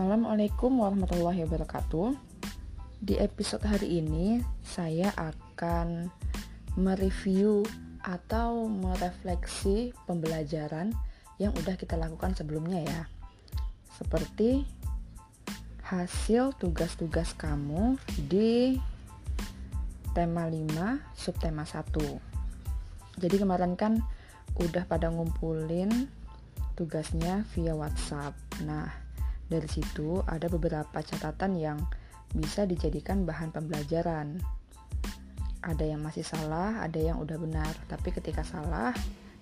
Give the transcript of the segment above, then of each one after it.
Assalamualaikum warahmatullahi wabarakatuh. Di episode hari ini saya akan mereview atau merefleksi pembelajaran yang udah kita lakukan sebelumnya ya. Seperti hasil tugas-tugas kamu di tema 5 subtema 1. Jadi kemarin kan udah pada ngumpulin tugasnya via WhatsApp. Nah, dari situ ada beberapa catatan yang bisa dijadikan bahan pembelajaran. Ada yang masih salah, ada yang udah benar. Tapi ketika salah,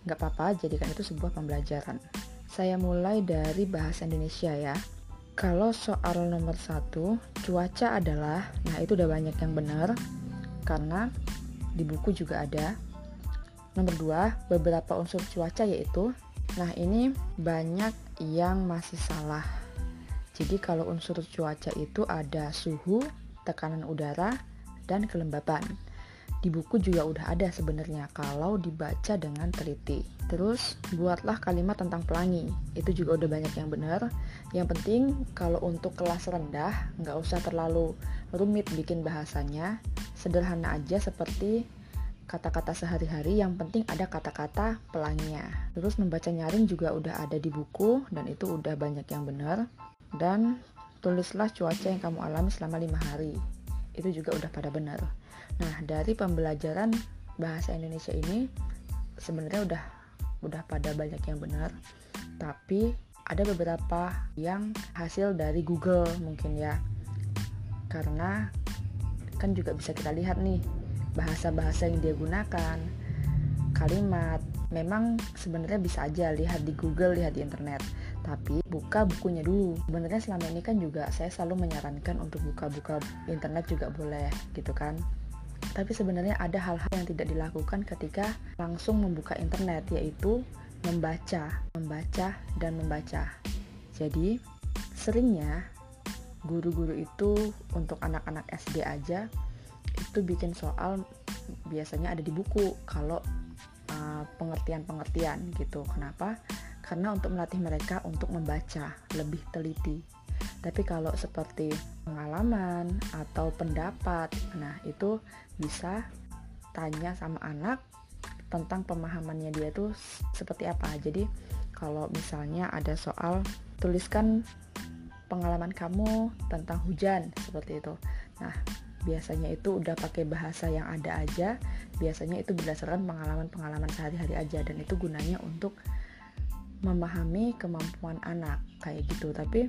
nggak apa-apa, jadikan itu sebuah pembelajaran. Saya mulai dari bahasa Indonesia ya. Kalau soal nomor satu, cuaca adalah, nah itu udah banyak yang benar, karena di buku juga ada. Nomor dua, beberapa unsur cuaca yaitu, nah ini banyak yang masih salah jadi kalau unsur cuaca itu ada suhu, tekanan udara, dan kelembapan. Di buku juga udah ada sebenarnya kalau dibaca dengan teliti. Terus buatlah kalimat tentang pelangi. Itu juga udah banyak yang benar. Yang penting kalau untuk kelas rendah nggak usah terlalu rumit bikin bahasanya. Sederhana aja seperti kata-kata sehari-hari yang penting ada kata-kata pelanginya. Terus membaca nyaring juga udah ada di buku dan itu udah banyak yang benar dan tulislah cuaca yang kamu alami selama lima hari. Itu juga udah pada benar. Nah dari pembelajaran bahasa Indonesia ini sebenarnya udah udah pada banyak yang benar. Tapi ada beberapa yang hasil dari Google mungkin ya. Karena kan juga bisa kita lihat nih bahasa-bahasa yang dia gunakan kalimat memang sebenarnya bisa aja lihat di Google, lihat di internet. Tapi buka bukunya dulu. Sebenarnya selama ini kan juga saya selalu menyarankan untuk buka-buka internet juga boleh gitu kan. Tapi sebenarnya ada hal-hal yang tidak dilakukan ketika langsung membuka internet yaitu membaca, membaca dan membaca. Jadi seringnya guru-guru itu untuk anak-anak SD aja itu bikin soal biasanya ada di buku kalau Eh, pengertian-pengertian gitu. Kenapa? Karena untuk melatih mereka untuk membaca lebih teliti. Tapi kalau seperti pengalaman atau pendapat, nah itu bisa tanya sama anak tentang pemahamannya dia tuh seperti apa. Jadi kalau misalnya ada soal tuliskan pengalaman kamu tentang hujan seperti itu. Nah, biasanya itu udah pakai bahasa yang ada aja biasanya itu berdasarkan pengalaman-pengalaman sehari-hari aja dan itu gunanya untuk memahami kemampuan anak kayak gitu tapi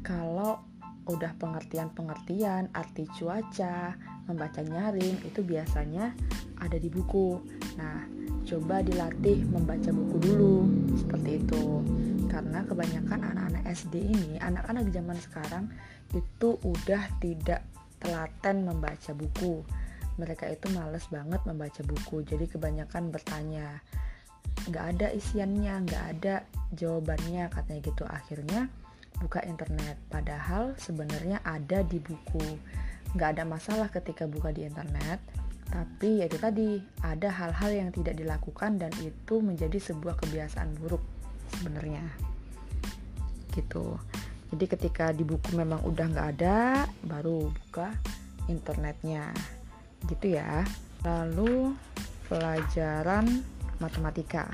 kalau udah pengertian-pengertian arti cuaca membaca nyaring itu biasanya ada di buku nah coba dilatih membaca buku dulu seperti itu karena kebanyakan anak-anak SD ini anak-anak zaman sekarang itu udah tidak telaten membaca buku. Mereka itu males banget membaca buku, jadi kebanyakan bertanya. Nggak ada isiannya, nggak ada jawabannya, katanya gitu. Akhirnya buka internet, padahal sebenarnya ada di buku. Nggak ada masalah ketika buka di internet, tapi ya itu tadi, ada hal-hal yang tidak dilakukan dan itu menjadi sebuah kebiasaan buruk sebenarnya. Gitu jadi ketika di buku memang udah nggak ada baru buka internetnya gitu ya lalu pelajaran matematika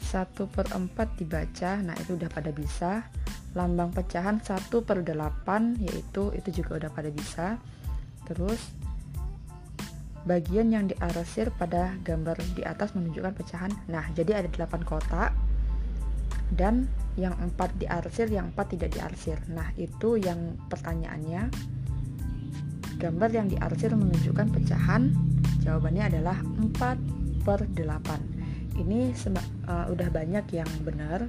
1 per 4 dibaca nah itu udah pada bisa lambang pecahan 1 per 8 yaitu itu juga udah pada bisa terus bagian yang diarsir pada gambar di atas menunjukkan pecahan nah jadi ada 8 kotak dan yang empat diarsir, yang empat tidak diarsir. Nah, itu yang pertanyaannya. Gambar yang diarsir menunjukkan pecahan. Jawabannya adalah 4 per 8. Ini uh, udah banyak yang benar,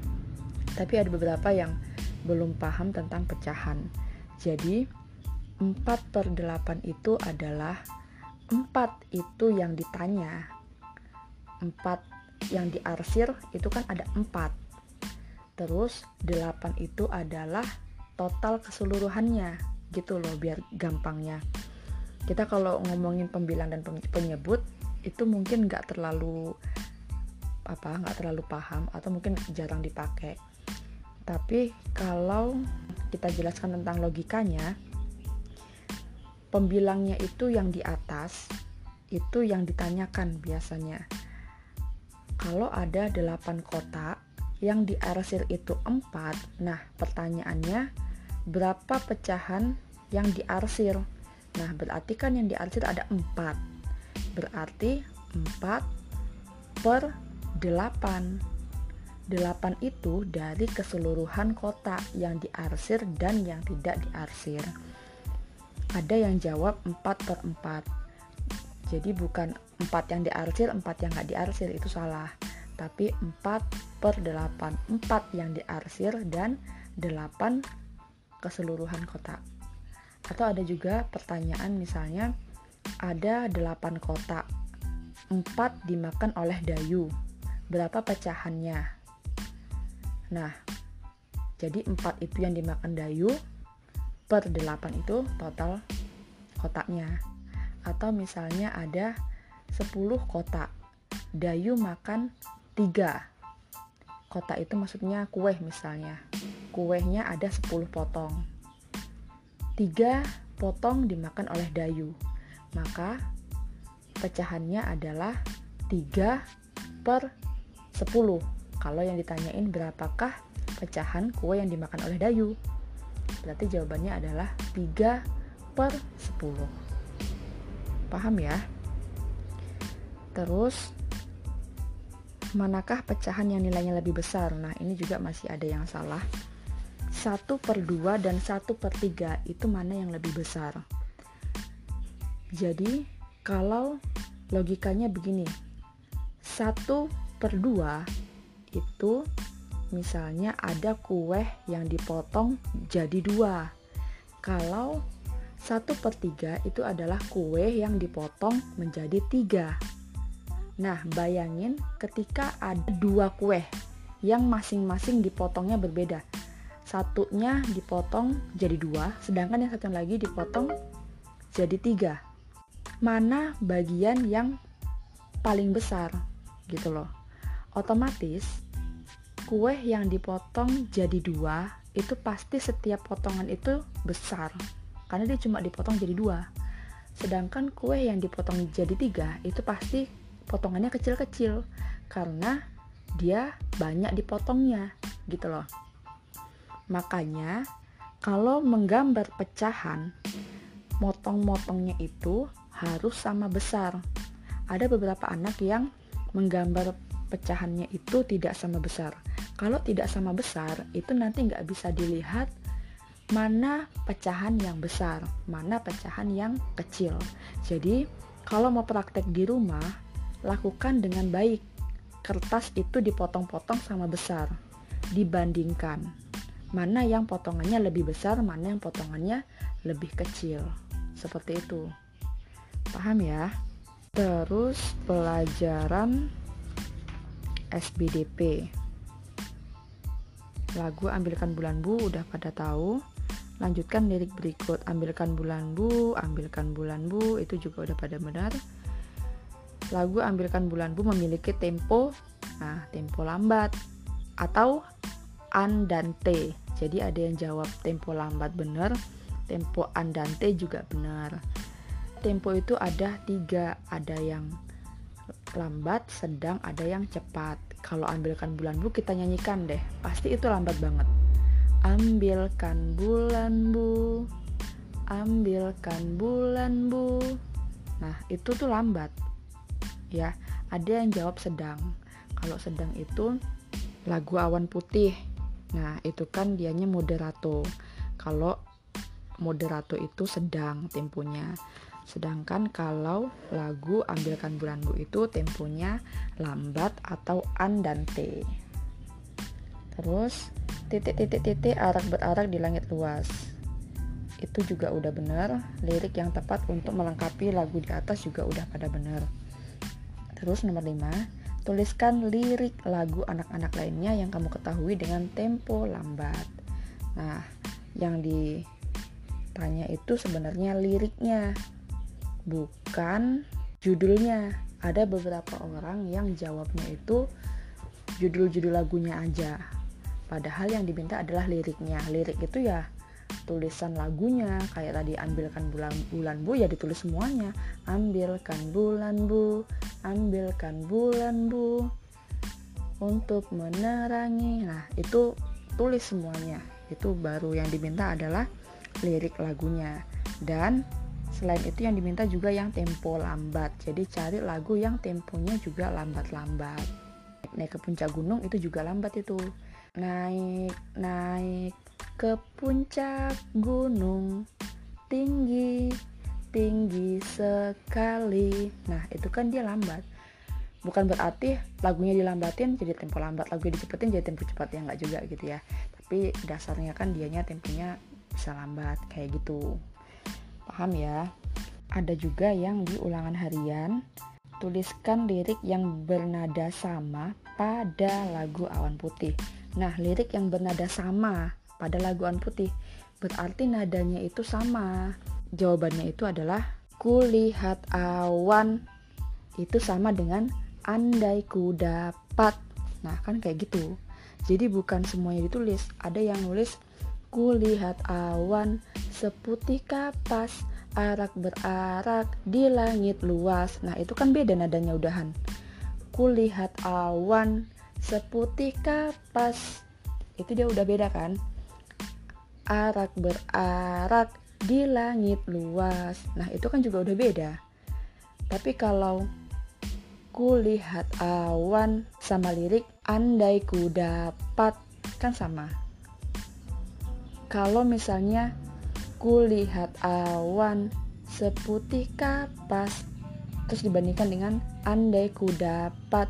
tapi ada beberapa yang belum paham tentang pecahan. Jadi, 4 per 8 itu adalah 4 itu yang ditanya. 4 yang diarsir itu kan ada 4 Terus 8 itu adalah total keseluruhannya gitu loh biar gampangnya. Kita kalau ngomongin pembilang dan penyebut itu mungkin nggak terlalu apa nggak terlalu paham atau mungkin jarang dipakai. Tapi kalau kita jelaskan tentang logikanya, pembilangnya itu yang di atas itu yang ditanyakan biasanya. Kalau ada 8 kotak yang diarsir itu 4, nah pertanyaannya berapa pecahan yang diarsir? Nah, berarti kan yang diarsir ada 4. Berarti 4 per 8. 8 itu dari keseluruhan kotak yang diarsir dan yang tidak diarsir. Ada yang jawab 4 per 4 jadi bukan 4 yang diarsir 4 yang nggak diarsir itu salah. Tapi 4 per 8 4 yang diarsir dan 8 keseluruhan kotak atau ada juga pertanyaan misalnya ada 8 kotak 4 dimakan oleh Dayu berapa pecahannya? Nah jadi 4 itu yang dimakan Dayu per 8 itu total kotaknya. Atau misalnya ada 10 kotak. Dayu makan 3 kotak itu maksudnya kue misalnya. Kuehnya ada 10 potong. 3 potong dimakan oleh Dayu. Maka pecahannya adalah 3 per 10 kalau yang ditanyain berapakah pecahan kue yang dimakan oleh Dayu Berarti jawabannya adalah 3 per 10. Paham ya? Terus, manakah pecahan yang nilainya lebih besar? Nah, ini juga masih ada yang salah. 1 per 2 dan 1 per 3 itu mana yang lebih besar? Jadi, kalau logikanya begini, 1 per 2 itu Misalnya ada kue yang dipotong jadi dua. Kalau satu per tiga itu adalah kue yang dipotong menjadi tiga. Nah, bayangin ketika ada dua kue yang masing-masing dipotongnya berbeda. Satunya dipotong jadi dua, sedangkan yang satu lagi dipotong jadi tiga. Mana bagian yang paling besar gitu loh. Otomatis kue yang dipotong jadi dua itu pasti setiap potongan itu besar karena dia cuma dipotong jadi dua. Sedangkan kue yang dipotong jadi tiga itu pasti potongannya kecil-kecil karena dia banyak dipotongnya gitu loh. Makanya kalau menggambar pecahan motong-motongnya itu harus sama besar. Ada beberapa anak yang menggambar pecahannya itu tidak sama besar kalau tidak sama besar, itu nanti nggak bisa dilihat mana pecahan yang besar, mana pecahan yang kecil. Jadi, kalau mau praktek di rumah, lakukan dengan baik. Kertas itu dipotong-potong sama besar, dibandingkan mana yang potongannya lebih besar, mana yang potongannya lebih kecil. Seperti itu. Paham ya? Terus pelajaran SBDP lagu Ambilkan Bulan Bu udah pada tahu. Lanjutkan lirik berikut Ambilkan Bulan Bu, Ambilkan Bulan Bu itu juga udah pada benar. Lagu Ambilkan Bulan Bu memiliki tempo nah tempo lambat atau andante. Jadi ada yang jawab tempo lambat benar, tempo andante juga benar. Tempo itu ada tiga, ada yang lambat, sedang, ada yang cepat. Kalau ambilkan bulan bu kita nyanyikan deh. Pasti itu lambat banget. Ambilkan bulan bu. Ambilkan bulan bu. Nah itu tuh lambat. Ya ada yang jawab sedang. Kalau sedang itu lagu awan putih. Nah itu kan dianya moderato. Kalau moderato itu sedang temponya Sedangkan kalau lagu Ambilkan Bulanmu itu temponya lambat atau andante. Terus titik-titik-titik arak berarak di langit luas. Itu juga udah benar. Lirik yang tepat untuk melengkapi lagu di atas juga udah pada benar. Terus nomor 5, tuliskan lirik lagu anak-anak lainnya yang kamu ketahui dengan tempo lambat. Nah, yang ditanya itu sebenarnya liriknya bukan judulnya. Ada beberapa orang yang jawabnya itu judul-judul lagunya aja. Padahal yang diminta adalah liriknya. Lirik itu ya tulisan lagunya kayak tadi ambilkan bulan bulan bu ya ditulis semuanya ambilkan bulan bu ambilkan bulan bu untuk menerangi nah itu tulis semuanya itu baru yang diminta adalah lirik lagunya. Dan selain itu yang diminta juga yang tempo lambat. Jadi cari lagu yang temponya juga lambat-lambat. Naik ke puncak gunung itu juga lambat itu. Naik naik ke puncak gunung. Tinggi tinggi sekali. Nah itu kan dia lambat. Bukan berarti lagunya dilambatin jadi tempo lambat. Lagunya dicepetin jadi tempo cepat. Ya nggak juga gitu ya. Tapi dasarnya kan dianya temponya bisa lambat kayak gitu paham ya ada juga yang di ulangan harian tuliskan lirik yang bernada sama pada lagu awan putih nah lirik yang bernada sama pada lagu An Putih. Berarti nadanya itu sama. Jawabannya itu adalah kulihat awan itu sama dengan andai ku dapat. Nah, kan kayak gitu. Jadi bukan semuanya ditulis. Ada yang nulis kulihat awan seputih kapas arak berarak di langit luas. Nah, itu kan beda nadanya udahan. Kulihat awan seputih kapas. Itu dia udah beda kan? arak berarak di langit luas. Nah, itu kan juga udah beda. Tapi kalau kulihat awan sama lirik andai ku dapat kan sama. Kalau misalnya kulihat awan seputih kapas terus dibandingkan dengan andai ku dapat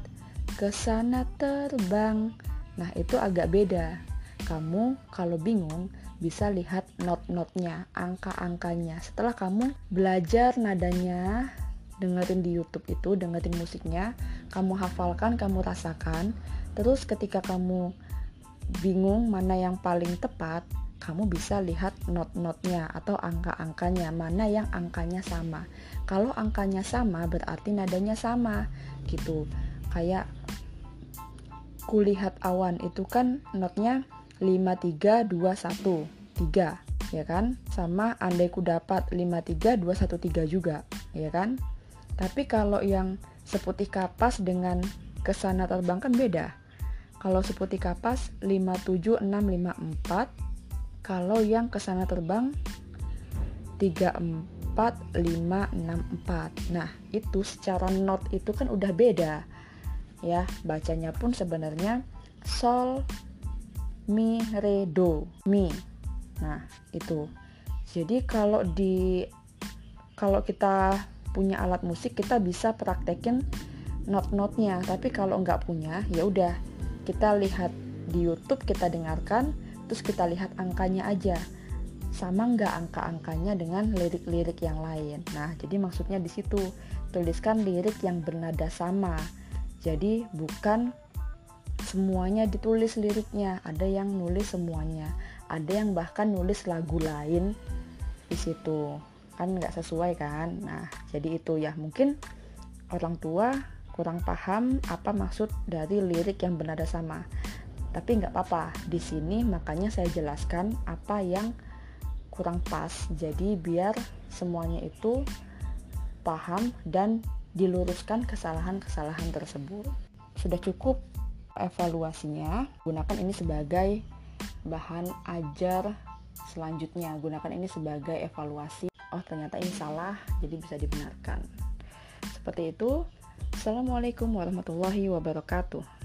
ke sana terbang. Nah, itu agak beda. Kamu kalau bingung bisa lihat not-notnya, angka-angkanya. Setelah kamu belajar nadanya, dengerin di YouTube itu, dengerin musiknya, kamu hafalkan, kamu rasakan. Terus ketika kamu bingung mana yang paling tepat, kamu bisa lihat not-notnya atau angka-angkanya, mana yang angkanya sama. Kalau angkanya sama berarti nadanya sama gitu. Kayak kulihat awan itu kan notnya 5321 3 ya kan sama andai ku dapat 53213 juga ya kan tapi kalau yang seputih kapas dengan ke sana terbang kan beda kalau seputih kapas 57654 kalau yang ke sana terbang 34564 nah itu secara not itu kan udah beda. Ya bacanya pun sebenarnya sol mi re do mi. Nah itu. Jadi kalau di kalau kita punya alat musik kita bisa praktekin not-notnya. Tapi kalau nggak punya ya udah kita lihat di YouTube kita dengarkan terus kita lihat angkanya aja. Sama nggak angka-angkanya dengan lirik-lirik yang lain. Nah jadi maksudnya di situ tuliskan lirik yang bernada sama. Jadi bukan semuanya ditulis liriknya ada yang nulis semuanya. Ada yang bahkan nulis lagu lain di situ. Kan nggak sesuai kan? Nah jadi itu ya. Mungkin orang tua kurang paham apa maksud dari lirik yang bernada sama tapi nggak apa-apa. Di sini makanya saya jelaskan apa yang kurang pas. Jadi biar semuanya itu paham dan diluruskan kesalahan-kesalahan tersebut. Sudah cukup evaluasinya. Gunakan ini sebagai bahan ajar selanjutnya. Gunakan ini sebagai evaluasi. Oh ternyata ini salah jadi bisa dibenarkan. Seperti itu. Assalamualaikum warahmatullahi wabarakatuh